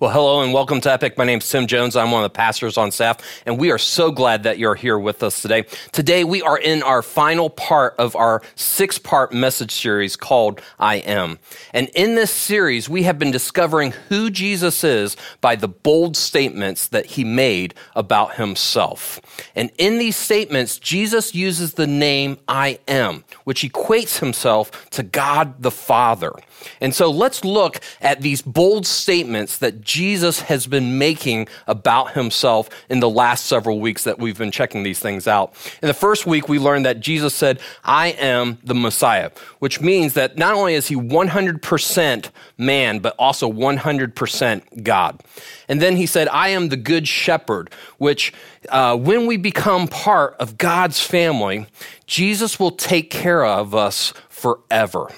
Well, hello and welcome to Epic. My name is Tim Jones. I'm one of the pastors on staff, and we are so glad that you're here with us today. Today, we are in our final part of our six part message series called I Am. And in this series, we have been discovering who Jesus is by the bold statements that he made about himself. And in these statements, Jesus uses the name I Am, which equates himself to God the Father. And so let's look at these bold statements that Jesus has been making about himself in the last several weeks that we've been checking these things out. In the first week, we learned that Jesus said, I am the Messiah, which means that not only is he 100% man, but also 100% God. And then he said, I am the good shepherd, which uh, when we become part of God's family, Jesus will take care of us forever.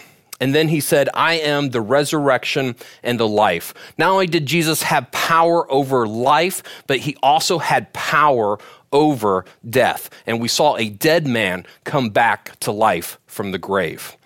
And then he said, I am the resurrection and the life. Not only did Jesus have power over life, but he also had power over death. And we saw a dead man come back to life from the grave.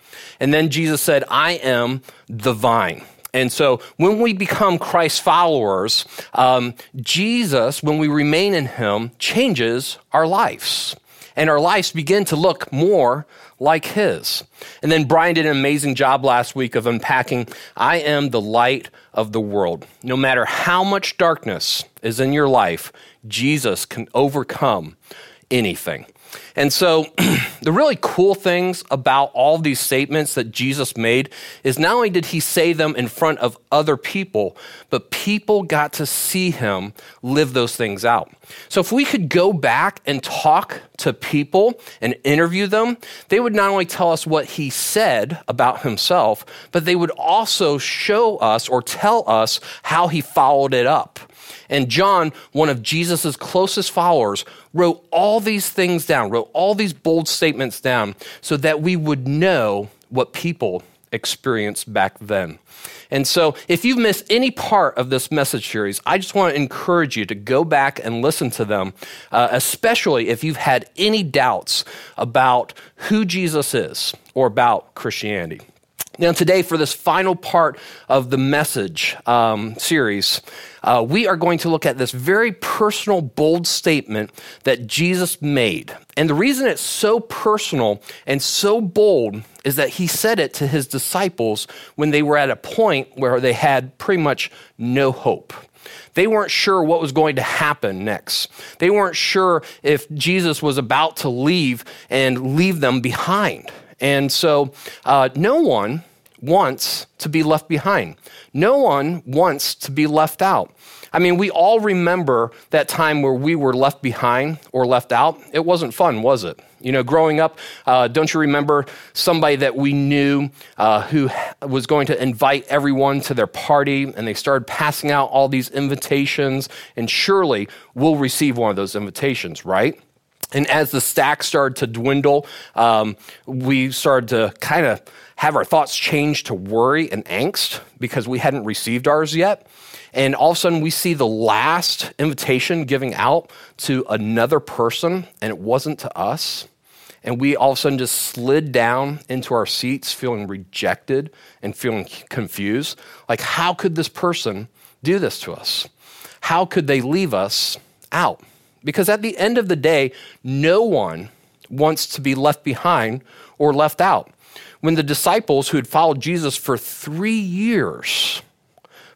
And then Jesus said, I am the vine. And so when we become Christ followers, um, Jesus, when we remain in him, changes our lives. And our lives begin to look more like his. And then Brian did an amazing job last week of unpacking I am the light of the world. No matter how much darkness is in your life, Jesus can overcome anything. And so, the really cool things about all these statements that Jesus made is not only did he say them in front of other people, but people got to see him live those things out. So, if we could go back and talk to people and interview them, they would not only tell us what he said about himself, but they would also show us or tell us how he followed it up. And John, one of Jesus' closest followers, wrote all these things down, wrote all these bold statements down so that we would know what people experienced back then. And so, if you've missed any part of this message series, I just want to encourage you to go back and listen to them, uh, especially if you've had any doubts about who Jesus is or about Christianity. Now, today, for this final part of the message um, series, uh, we are going to look at this very personal, bold statement that Jesus made. And the reason it's so personal and so bold is that he said it to his disciples when they were at a point where they had pretty much no hope. They weren't sure what was going to happen next. They weren't sure if Jesus was about to leave and leave them behind. And so uh, no one wants to be left behind. No one wants to be left out. I mean, we all remember that time where we were left behind or left out. It wasn't fun, was it? You know, growing up, uh, don't you remember somebody that we knew uh, who was going to invite everyone to their party and they started passing out all these invitations? And surely we'll receive one of those invitations, right? And as the stack started to dwindle, um, we started to kind of have our thoughts change to worry and angst because we hadn't received ours yet. And all of a sudden, we see the last invitation giving out to another person, and it wasn't to us. And we all of a sudden just slid down into our seats, feeling rejected and feeling confused. Like, how could this person do this to us? How could they leave us out? Because at the end of the day, no one wants to be left behind or left out. When the disciples who had followed Jesus for three years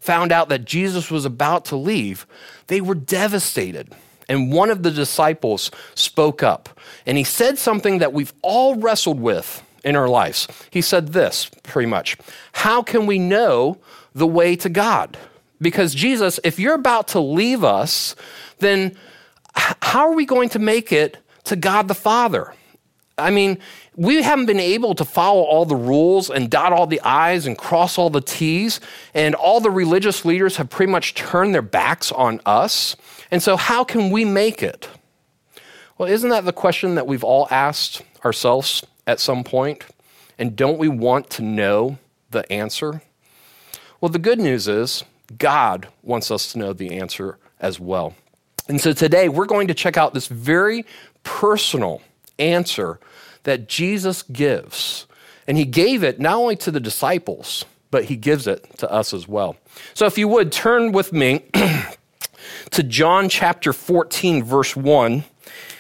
found out that Jesus was about to leave, they were devastated. And one of the disciples spoke up and he said something that we've all wrestled with in our lives. He said this pretty much How can we know the way to God? Because Jesus, if you're about to leave us, then how are we going to make it to God the Father? I mean, we haven't been able to follow all the rules and dot all the I's and cross all the T's, and all the religious leaders have pretty much turned their backs on us. And so, how can we make it? Well, isn't that the question that we've all asked ourselves at some point? And don't we want to know the answer? Well, the good news is God wants us to know the answer as well. And so today we're going to check out this very personal answer that Jesus gives. And he gave it not only to the disciples, but he gives it to us as well. So if you would turn with me to John chapter 14, verse 1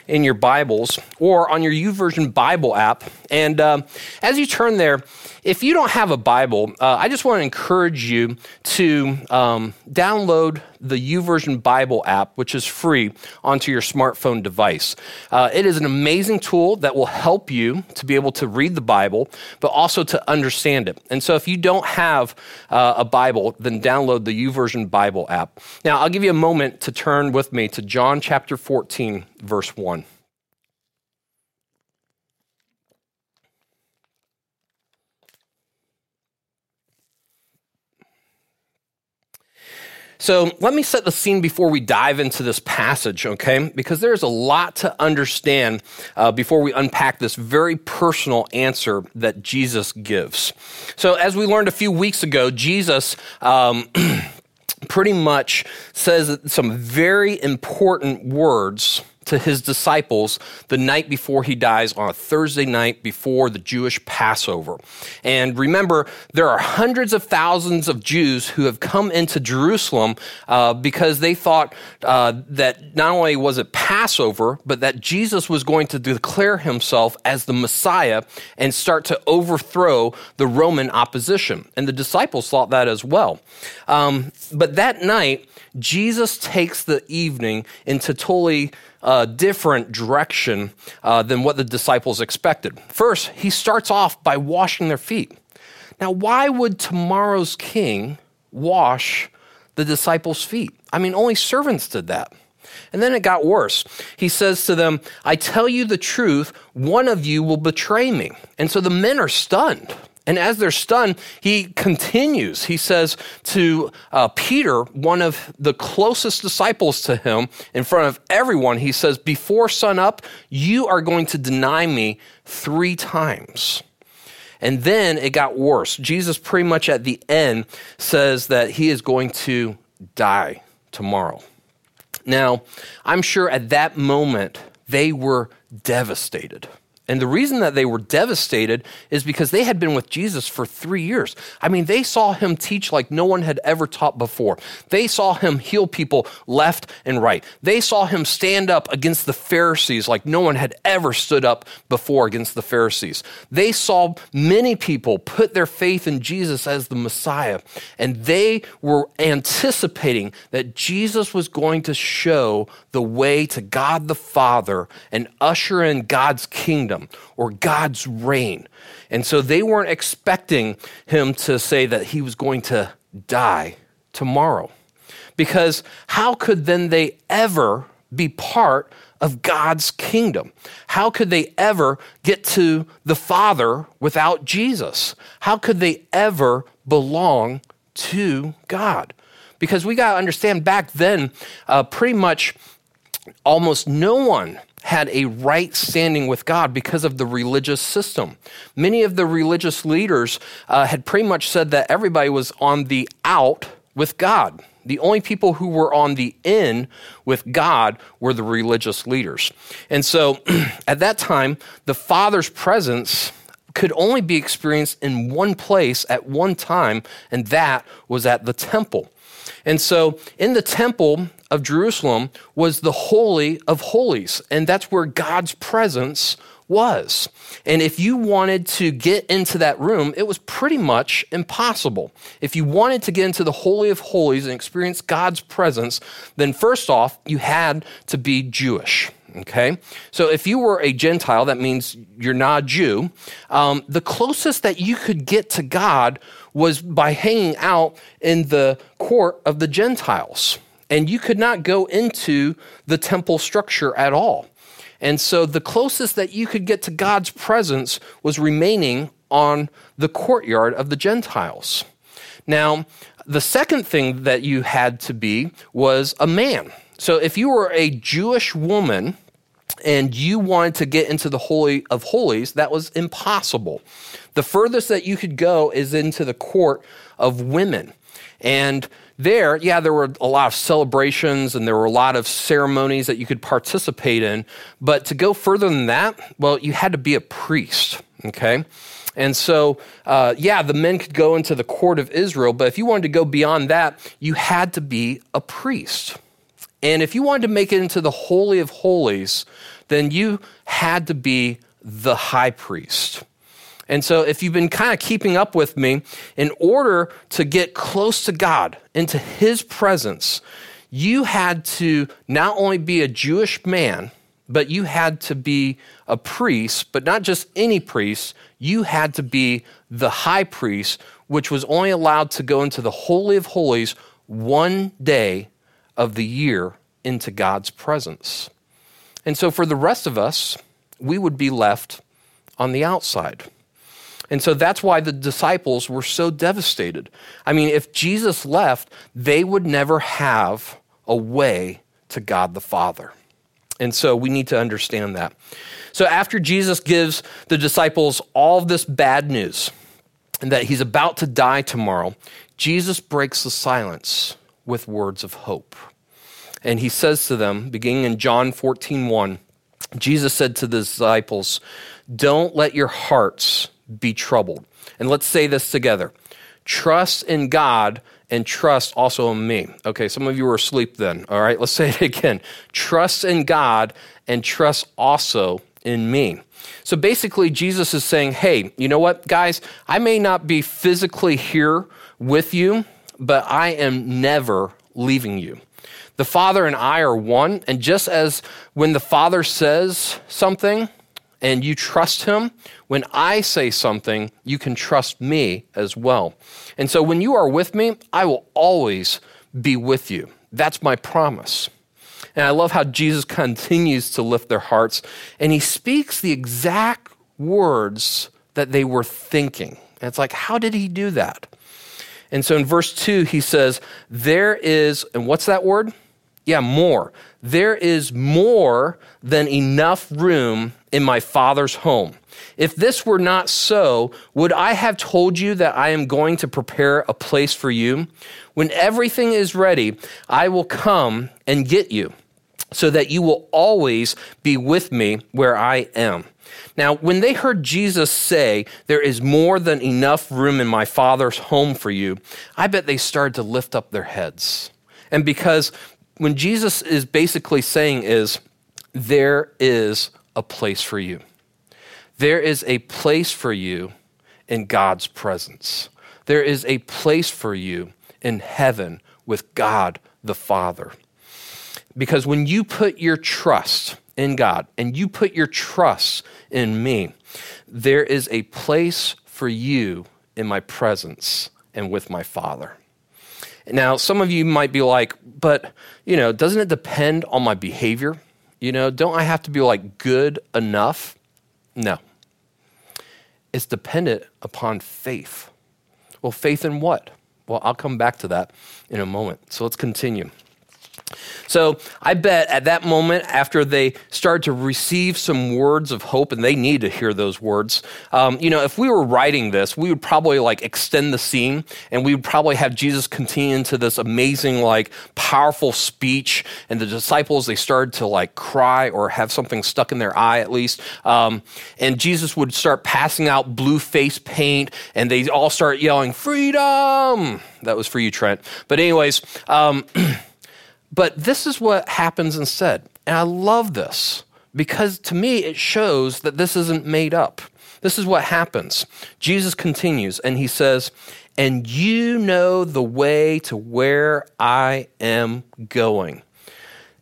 in your Bibles or on your YouVersion Bible app. And uh, as you turn there, if you don't have a Bible, uh, I just want to encourage you to um, download the YouVersion Bible app, which is free, onto your smartphone device. Uh, it is an amazing tool that will help you to be able to read the Bible, but also to understand it. And so, if you don't have uh, a Bible, then download the YouVersion Bible app. Now, I'll give you a moment to turn with me to John chapter 14, verse 1. So let me set the scene before we dive into this passage, okay? Because there's a lot to understand uh, before we unpack this very personal answer that Jesus gives. So, as we learned a few weeks ago, Jesus. Um, pretty much says some very important words to his disciples the night before he dies on a Thursday night before the Jewish Passover. And remember, there are hundreds of thousands of Jews who have come into Jerusalem uh, because they thought uh, that not only was it Passover, but that Jesus was going to declare himself as the Messiah and start to overthrow the Roman opposition. And the disciples thought that as well. Um, but that night, Jesus takes the evening into totally uh, different direction uh, than what the disciples expected. First, he starts off by washing their feet. Now, why would tomorrow's king wash the disciples' feet? I mean, only servants did that. And then it got worse. He says to them, I tell you the truth, one of you will betray me. And so the men are stunned. And as they're stunned, he continues. He says to uh, Peter, one of the closest disciples to him, in front of everyone, he says, Before sun up, you are going to deny me three times. And then it got worse. Jesus, pretty much at the end, says that he is going to die tomorrow. Now, I'm sure at that moment, they were devastated. And the reason that they were devastated is because they had been with Jesus for three years. I mean, they saw him teach like no one had ever taught before. They saw him heal people left and right. They saw him stand up against the Pharisees like no one had ever stood up before against the Pharisees. They saw many people put their faith in Jesus as the Messiah. And they were anticipating that Jesus was going to show the way to God the Father and usher in God's kingdom kingdom or God's reign. And so they weren't expecting him to say that he was going to die tomorrow. Because how could then they ever be part of God's kingdom? How could they ever get to the Father without Jesus? How could they ever belong to God? Because we got to understand back then, uh, pretty much almost no one had a right standing with God because of the religious system. Many of the religious leaders uh, had pretty much said that everybody was on the out with God. The only people who were on the in with God were the religious leaders. And so at that time, the Father's presence could only be experienced in one place at one time, and that was at the temple. And so in the temple of Jerusalem was the Holy of Holies, and that's where God's presence was. And if you wanted to get into that room, it was pretty much impossible. If you wanted to get into the Holy of Holies and experience God's presence, then first off, you had to be Jewish. Okay? So if you were a Gentile, that means you're not a Jew, um, the closest that you could get to God was by hanging out in the court of the Gentiles. And you could not go into the temple structure at all. And so the closest that you could get to God's presence was remaining on the courtyard of the Gentiles. Now, the second thing that you had to be was a man. So if you were a Jewish woman and you wanted to get into the Holy of Holies, that was impossible. The furthest that you could go is into the court of women. And there, yeah, there were a lot of celebrations and there were a lot of ceremonies that you could participate in. But to go further than that, well, you had to be a priest, okay? And so, uh, yeah, the men could go into the court of Israel, but if you wanted to go beyond that, you had to be a priest. And if you wanted to make it into the Holy of Holies, then you had to be the high priest. And so, if you've been kind of keeping up with me, in order to get close to God, into His presence, you had to not only be a Jewish man, but you had to be a priest, but not just any priest. You had to be the high priest, which was only allowed to go into the Holy of Holies one day of the year into God's presence. And so for the rest of us, we would be left on the outside. And so that's why the disciples were so devastated. I mean, if Jesus left, they would never have a way to God the Father. And so we need to understand that. So after Jesus gives the disciples all this bad news and that he's about to die tomorrow, Jesus breaks the silence with words of hope. And he says to them, beginning in John 14 1, Jesus said to the disciples, Don't let your hearts be troubled. And let's say this together trust in God and trust also in me. Okay, some of you are asleep then. All right, let's say it again. Trust in God and trust also in me. So basically, Jesus is saying, hey, you know what, guys? I may not be physically here with you, but I am never leaving you. The Father and I are one, and just as when the Father says something, and you trust him, when I say something, you can trust me as well. And so when you are with me, I will always be with you. That's my promise. And I love how Jesus continues to lift their hearts and he speaks the exact words that they were thinking. And it's like, how did he do that? And so in verse 2, he says, There is, and what's that word? Yeah, more. There is more than enough room in my Father's home. If this were not so, would I have told you that I am going to prepare a place for you? When everything is ready, I will come and get you, so that you will always be with me where I am. Now, when they heard Jesus say, There is more than enough room in my Father's home for you, I bet they started to lift up their heads. And because when Jesus is basically saying is, There is a place for you. There is a place for you in God's presence. There is a place for you in heaven with God the Father. Because when you put your trust in God and you put your trust in me, there is a place for you in my presence and with my Father. Now, some of you might be like, but, you know, doesn't it depend on my behavior? You know, don't I have to be like good enough? No. It's dependent upon faith. Well, faith in what? Well, I'll come back to that in a moment. So let's continue. So I bet at that moment, after they started to receive some words of hope, and they need to hear those words, um, you know, if we were writing this, we would probably like extend the scene and we would probably have Jesus continue into this amazing, like powerful speech. And the disciples, they started to like cry or have something stuck in their eye at least. Um, and Jesus would start passing out blue face paint and they all start yelling, Freedom! That was for you, Trent. But, anyways, um, But this is what happens instead. And I love this because to me it shows that this isn't made up. This is what happens. Jesus continues and he says, And you know the way to where I am going.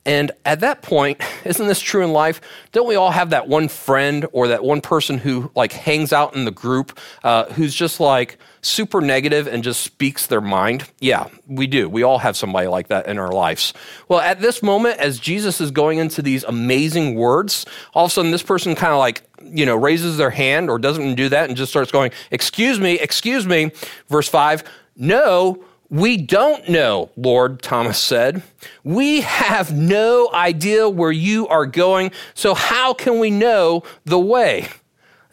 And at that point, isn't this true in life? Don't we all have that one friend or that one person who like hangs out in the group uh, who's just like super negative and just speaks their mind? Yeah, we do. We all have somebody like that in our lives. Well, at this moment, as Jesus is going into these amazing words, all of a sudden this person kind of like you know raises their hand or doesn't do that and just starts going, "Excuse me, excuse me." Verse five. No, we don't know, Lord, Thomas said. We have no idea where you are going, so how can we know the way?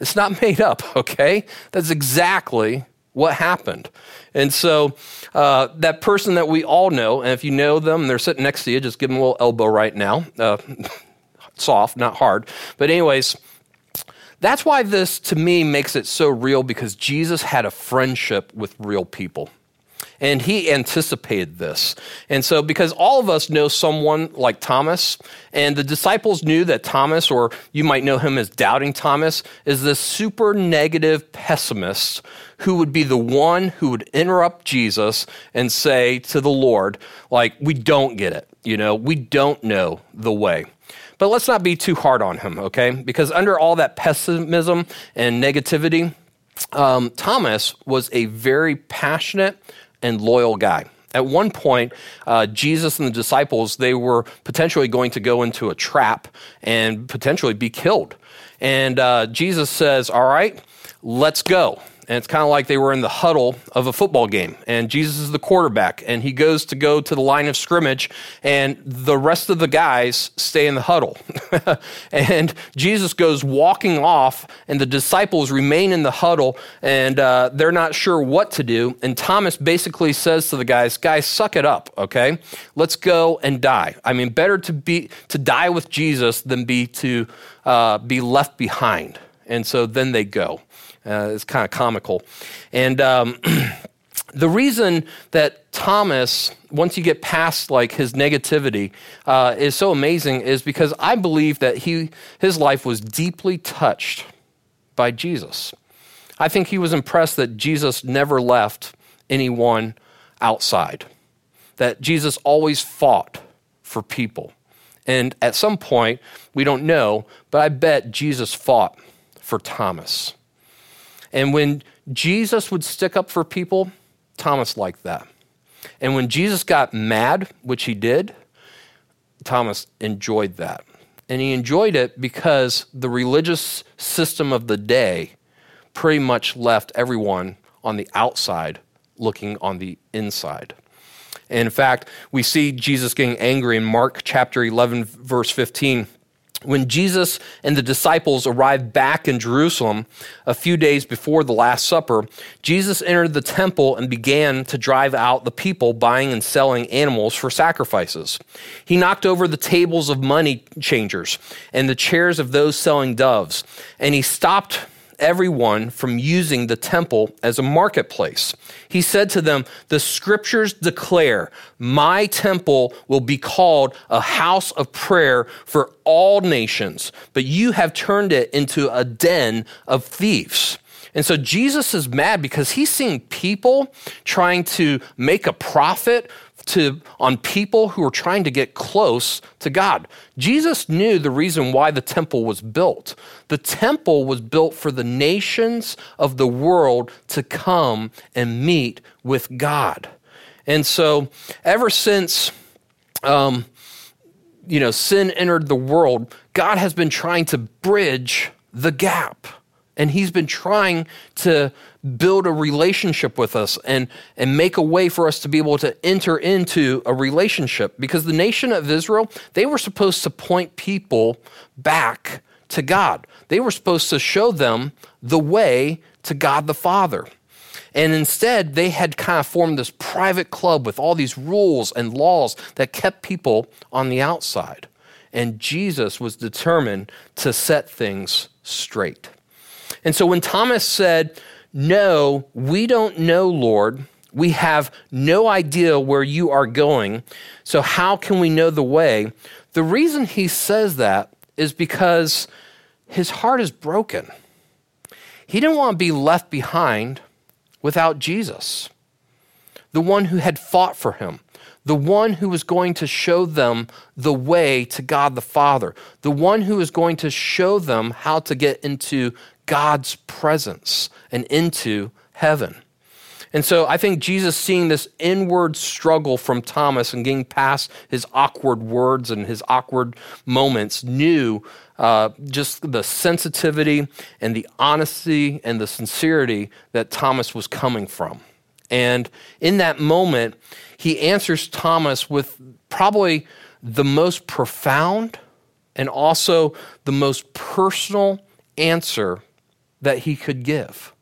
It's not made up, okay? That's exactly what happened. And so uh, that person that we all know, and if you know them, they're sitting next to you, just give them a little elbow right now. Uh, soft, not hard. But, anyways, that's why this, to me, makes it so real because Jesus had a friendship with real people. And he anticipated this. And so, because all of us know someone like Thomas, and the disciples knew that Thomas, or you might know him as Doubting Thomas, is this super negative pessimist who would be the one who would interrupt Jesus and say to the Lord, like, we don't get it. You know, we don't know the way. But let's not be too hard on him, okay? Because under all that pessimism and negativity, um, Thomas was a very passionate and loyal guy. At one point, uh, Jesus and the disciples, they were potentially going to go into a trap and potentially be killed. And uh, Jesus says, All right, let's go. And it's kind of like they were in the huddle of a football game, and Jesus is the quarterback, and he goes to go to the line of scrimmage, and the rest of the guys stay in the huddle. and Jesus goes walking off, and the disciples remain in the huddle, and uh, they're not sure what to do. And Thomas basically says to the guys, "Guys, suck it up, okay? Let's go and die. I mean, better to be to die with Jesus than be to uh, be left behind." And so then they go. Uh, it's kind of comical. And um, the reason that Thomas, once you get past like his negativity, uh, is so amazing is because I believe that he, his life was deeply touched by Jesus. I think he was impressed that Jesus never left anyone outside, that Jesus always fought for people. And at some point, we don't know, but I bet Jesus fought for Thomas. And when Jesus would stick up for people, Thomas liked that. And when Jesus got mad, which he did, Thomas enjoyed that. And he enjoyed it because the religious system of the day pretty much left everyone on the outside looking on the inside. In fact, we see Jesus getting angry in Mark chapter 11, verse 15 when Jesus and the disciples arrived back in Jerusalem a few days before the Last Supper, Jesus entered the temple and began to drive out the people buying and selling animals for sacrifices. He knocked over the tables of money changers and the chairs of those selling doves, and he stopped everyone from using the temple as a marketplace. He said to them, The scriptures declare, My temple will be called a house of prayer for all nations, but you have turned it into a den of thieves. And so Jesus is mad because he's seeing people trying to make a profit to, on people who are trying to get close to God. Jesus knew the reason why the temple was built. The temple was built for the nations of the world to come and meet with God. And so, ever since, um, you know, sin entered the world, God has been trying to bridge the gap. And he's been trying to build a relationship with us and, and make a way for us to be able to enter into a relationship. Because the nation of Israel, they were supposed to point people back to God. They were supposed to show them the way to God the Father. And instead, they had kind of formed this private club with all these rules and laws that kept people on the outside. And Jesus was determined to set things straight. And so when Thomas said, No, we don't know, Lord, we have no idea where you are going, so how can we know the way? The reason he says that is because his heart is broken. He didn't want to be left behind without Jesus, the one who had fought for him, the one who was going to show them the way to God the Father, the one who was going to show them how to get into God's presence and into heaven. And so I think Jesus seeing this inward struggle from Thomas and getting past his awkward words and his awkward moments knew uh, just the sensitivity and the honesty and the sincerity that Thomas was coming from. And in that moment, he answers Thomas with probably the most profound and also the most personal answer that he could give.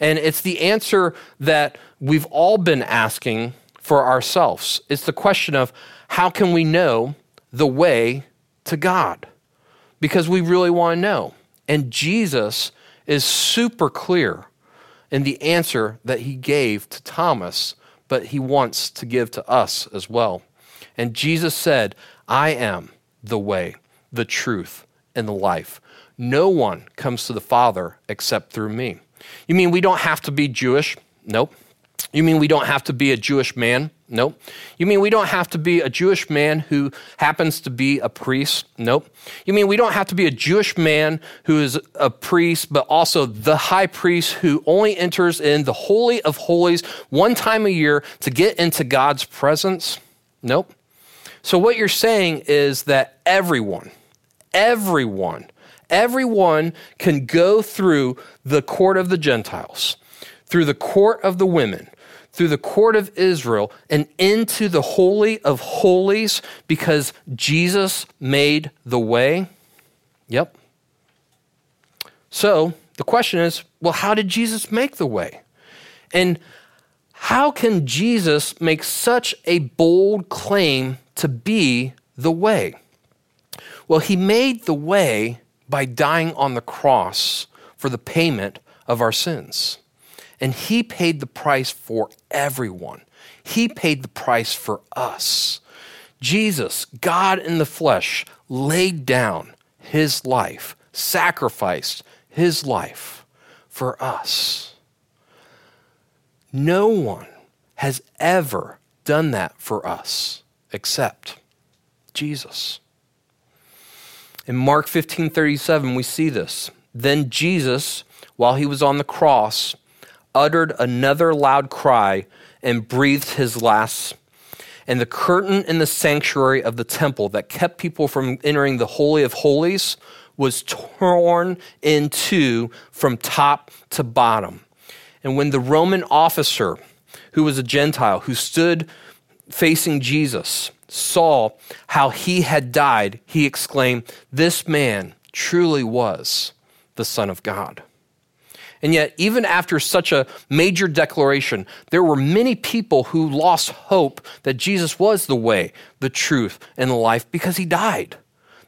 And it's the answer that we've all been asking for ourselves. It's the question of how can we know the way to God? Because we really want to know. And Jesus is super clear in the answer that he gave to Thomas, but he wants to give to us as well. And Jesus said, I am the way, the truth, and the life. No one comes to the Father except through me. You mean we don't have to be Jewish? Nope. You mean we don't have to be a Jewish man? Nope. You mean we don't have to be a Jewish man who happens to be a priest? Nope. You mean we don't have to be a Jewish man who is a priest, but also the high priest who only enters in the Holy of Holies one time a year to get into God's presence? Nope. So what you're saying is that everyone, everyone, everyone can go through the court of the Gentiles, through the court of the women, through the court of Israel, and into the Holy of Holies because Jesus made the way? Yep. So the question is well, how did Jesus make the way? And how can Jesus make such a bold claim to be the way? Well, he made the way by dying on the cross for the payment of our sins. And he paid the price for everyone. He paid the price for us. Jesus, God in the flesh, laid down his life, sacrificed his life for us. No one has ever done that for us except Jesus. In Mark 15 37, we see this. Then Jesus, while he was on the cross, uttered another loud cry and breathed his last. And the curtain in the sanctuary of the temple that kept people from entering the Holy of Holies was torn in two from top to bottom. And when the Roman officer, who was a Gentile, who stood facing Jesus, saw how he had died, he exclaimed, This man truly was the Son of God. And yet, even after such a major declaration, there were many people who lost hope that Jesus was the way, the truth, and the life because he died.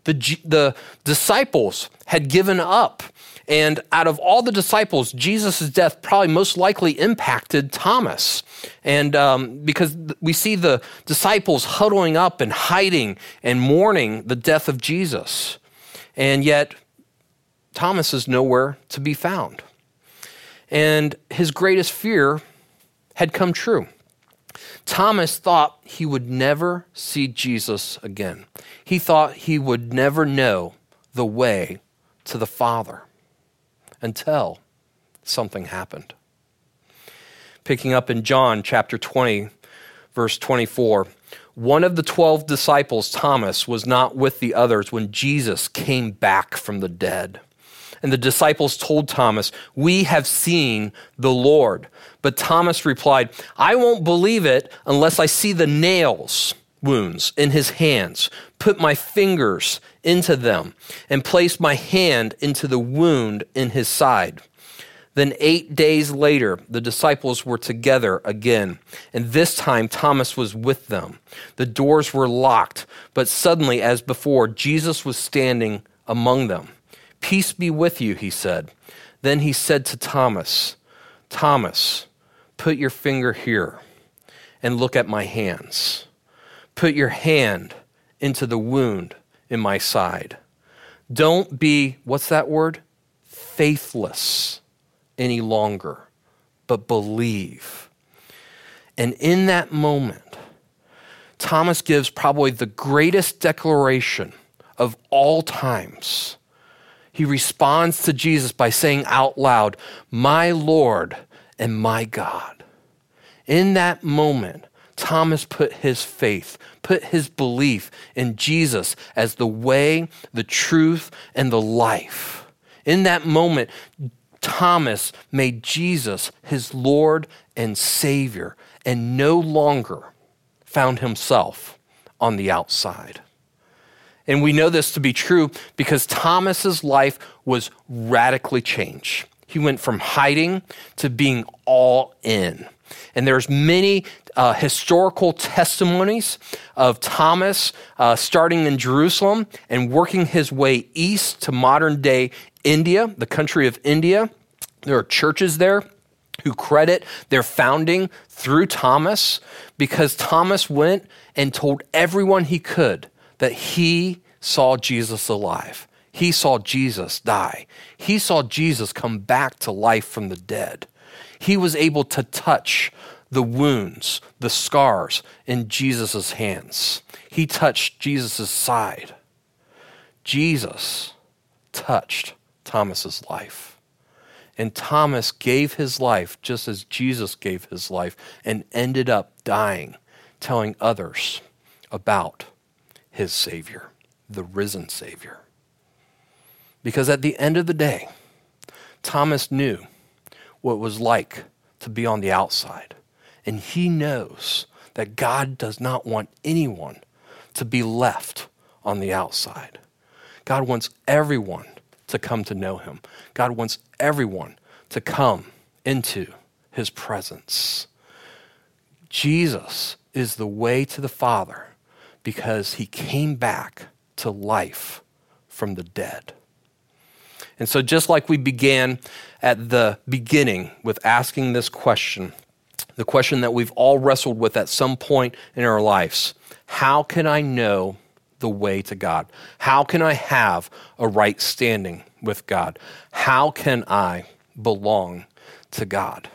The, the disciples had given up and out of all the disciples, Jesus' death probably most likely impacted Thomas. And um, because we see the disciples huddling up and hiding and mourning the death of Jesus. And yet, Thomas is nowhere to be found. And his greatest fear had come true. Thomas thought he would never see Jesus again. He thought he would never know the way to the Father until something happened. Picking up in John chapter 20, verse 24. One of the 12 disciples, Thomas, was not with the others when Jesus came back from the dead. And the disciples told Thomas, We have seen the Lord. But Thomas replied, I won't believe it unless I see the nails wounds in his hands, put my fingers into them, and place my hand into the wound in his side. Then, eight days later, the disciples were together again, and this time Thomas was with them. The doors were locked, but suddenly, as before, Jesus was standing among them. Peace be with you, he said. Then he said to Thomas, Thomas, put your finger here and look at my hands Put your hand into the wound in my side. Don't be, what's that word? Faithless any longer, but believe. And in that moment, Thomas gives probably the greatest declaration of all times. He responds to Jesus by saying out loud, My Lord and my God. In that moment, Thomas put his faith, put his belief in Jesus as the way, the truth, and the life. In that moment, Thomas made Jesus his Lord and Savior and no longer found himself on the outside. And we know this to be true because Thomas's life was radically changed. He went from hiding to being all in. And there's many uh, historical testimonies of Thomas uh, starting in Jerusalem and working his way east to modern day India, the country of India. There are churches there who credit their founding through Thomas because Thomas went and told everyone he could that he saw Jesus alive. He saw Jesus die. He saw Jesus come back to life from the dead. He was able to touch the wounds, the scars in Jesus' hands. He touched Jesus' side. Jesus touched Thomas's life. And Thomas gave his life just as Jesus gave his life and ended up dying, telling others about his Savior, the risen Savior. Because at the end of the day, Thomas knew what it was like to be on the outside. And he knows that God does not want anyone to be left on the outside. God wants everyone to come to know him. God wants everyone to come into his presence. Jesus is the way to the Father because he came back to life from the dead. And so, just like we began at the beginning with asking this question, the question that we've all wrestled with at some point in our lives how can I know the way to God? How can I have a right standing with God? How can I belong to God?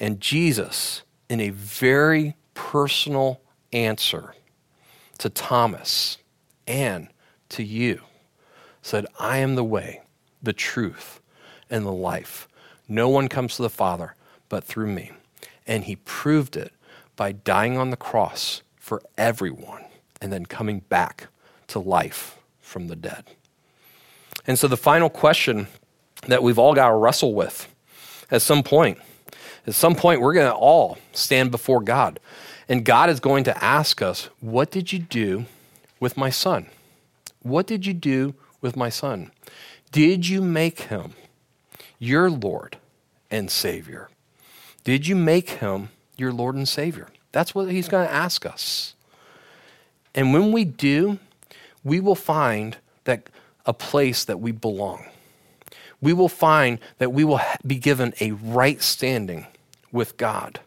And Jesus, in a very personal answer to Thomas and to you, said, I am the way, the truth, and the life. No one comes to the Father but through me. And he proved it by dying on the cross for everyone and then coming back to life from the dead. And so the final question that we've all got to wrestle with at some point, at some point, we're going to all stand before God. And God is going to ask us, What did you do with my son? What did you do with my son? Did you make him your Lord and Savior? Did you make him your Lord and Savior? That's what he's going to ask us. And when we do, we will find that a place that we belong. We will find that we will be given a right standing with God.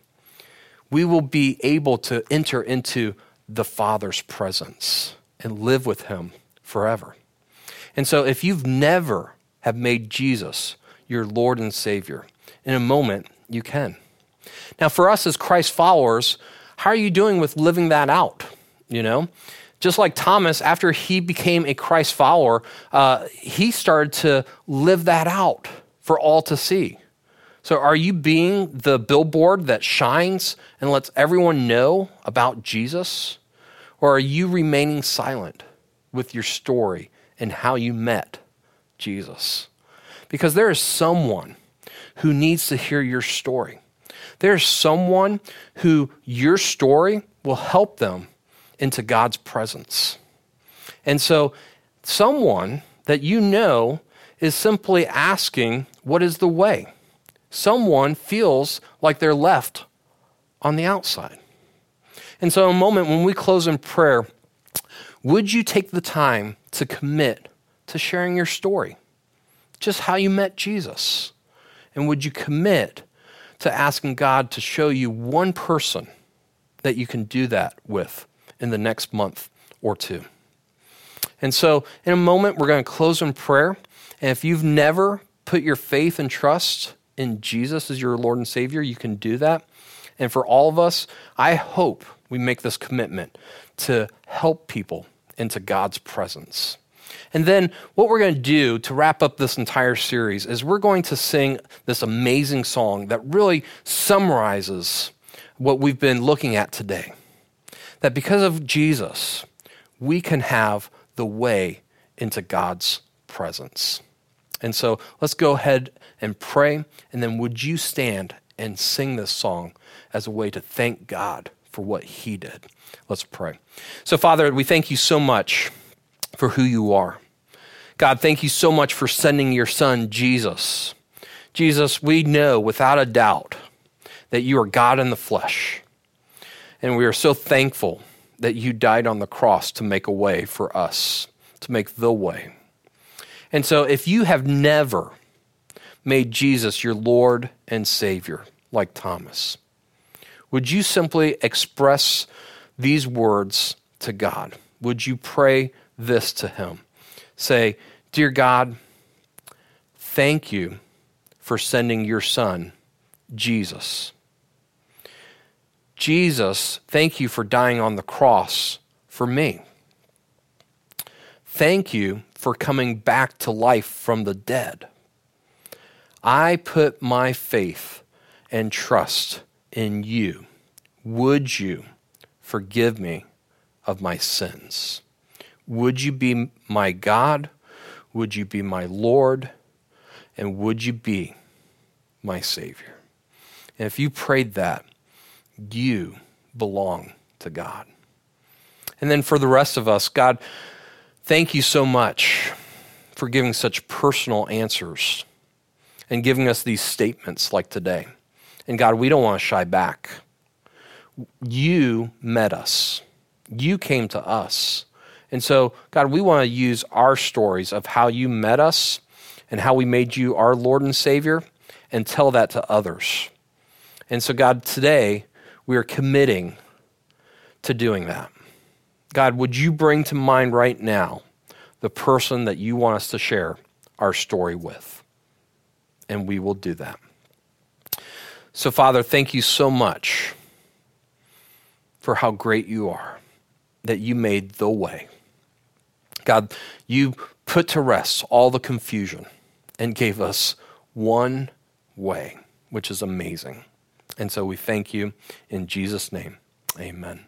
We will be able to enter into the Father's presence and live with him forever. And so if you've never have made Jesus your Lord and Savior, in a moment you can. Now for us as Christ followers, how are you doing with living that out? You know, just like Thomas, after he became a Christ follower, uh, he started to live that out for all to see. So, are you being the billboard that shines and lets everyone know about Jesus? Or are you remaining silent with your story and how you met Jesus? Because there is someone who needs to hear your story. There's someone who your story will help them into God's presence. And so, someone that you know is simply asking, What is the way? Someone feels like they're left on the outside. And so, a moment when we close in prayer, would you take the time to commit to sharing your story? Just how you met Jesus? And would you commit to asking God to show you one person that you can do that with in the next month or two. And so, in a moment, we're going to close in prayer. And if you've never put your faith and trust in Jesus as your Lord and Savior, you can do that. And for all of us, I hope we make this commitment to help people into God's presence. And then what we're going to do to wrap up this entire series is we're going to sing this amazing song that really summarizes what we've been looking at today. That because of Jesus, we can have the way into God's presence. And so let's go ahead and pray. And then would you stand and sing this song as a way to thank God for what He did? Let's pray. So, Father, we thank you so much for who you are. God, thank you so much for sending your son, Jesus. Jesus, we know without a doubt that you are God in the flesh. And we are so thankful that you died on the cross to make a way for us, to make the way. And so if you have never made Jesus your Lord and Savior, like Thomas, would you simply express these words to God? Would you pray this to Him? Say, Dear God, thank you for sending your Son, Jesus. Jesus, thank you for dying on the cross for me. Thank you for coming back to life from the dead. I put my faith and trust in you. Would you forgive me of my sins? Would you be my God? Would you be my Lord? And would you be my Savior? And if you prayed that, you belong to God. And then for the rest of us, God, thank you so much for giving such personal answers and giving us these statements like today. And God, we don't want to shy back. You met us, you came to us. And so, God, we want to use our stories of how you met us and how we made you our Lord and Savior and tell that to others. And so, God, today we are committing to doing that. God, would you bring to mind right now the person that you want us to share our story with? And we will do that. So, Father, thank you so much for how great you are, that you made the way. God, you put to rest all the confusion and gave us one way, which is amazing. And so we thank you in Jesus' name. Amen.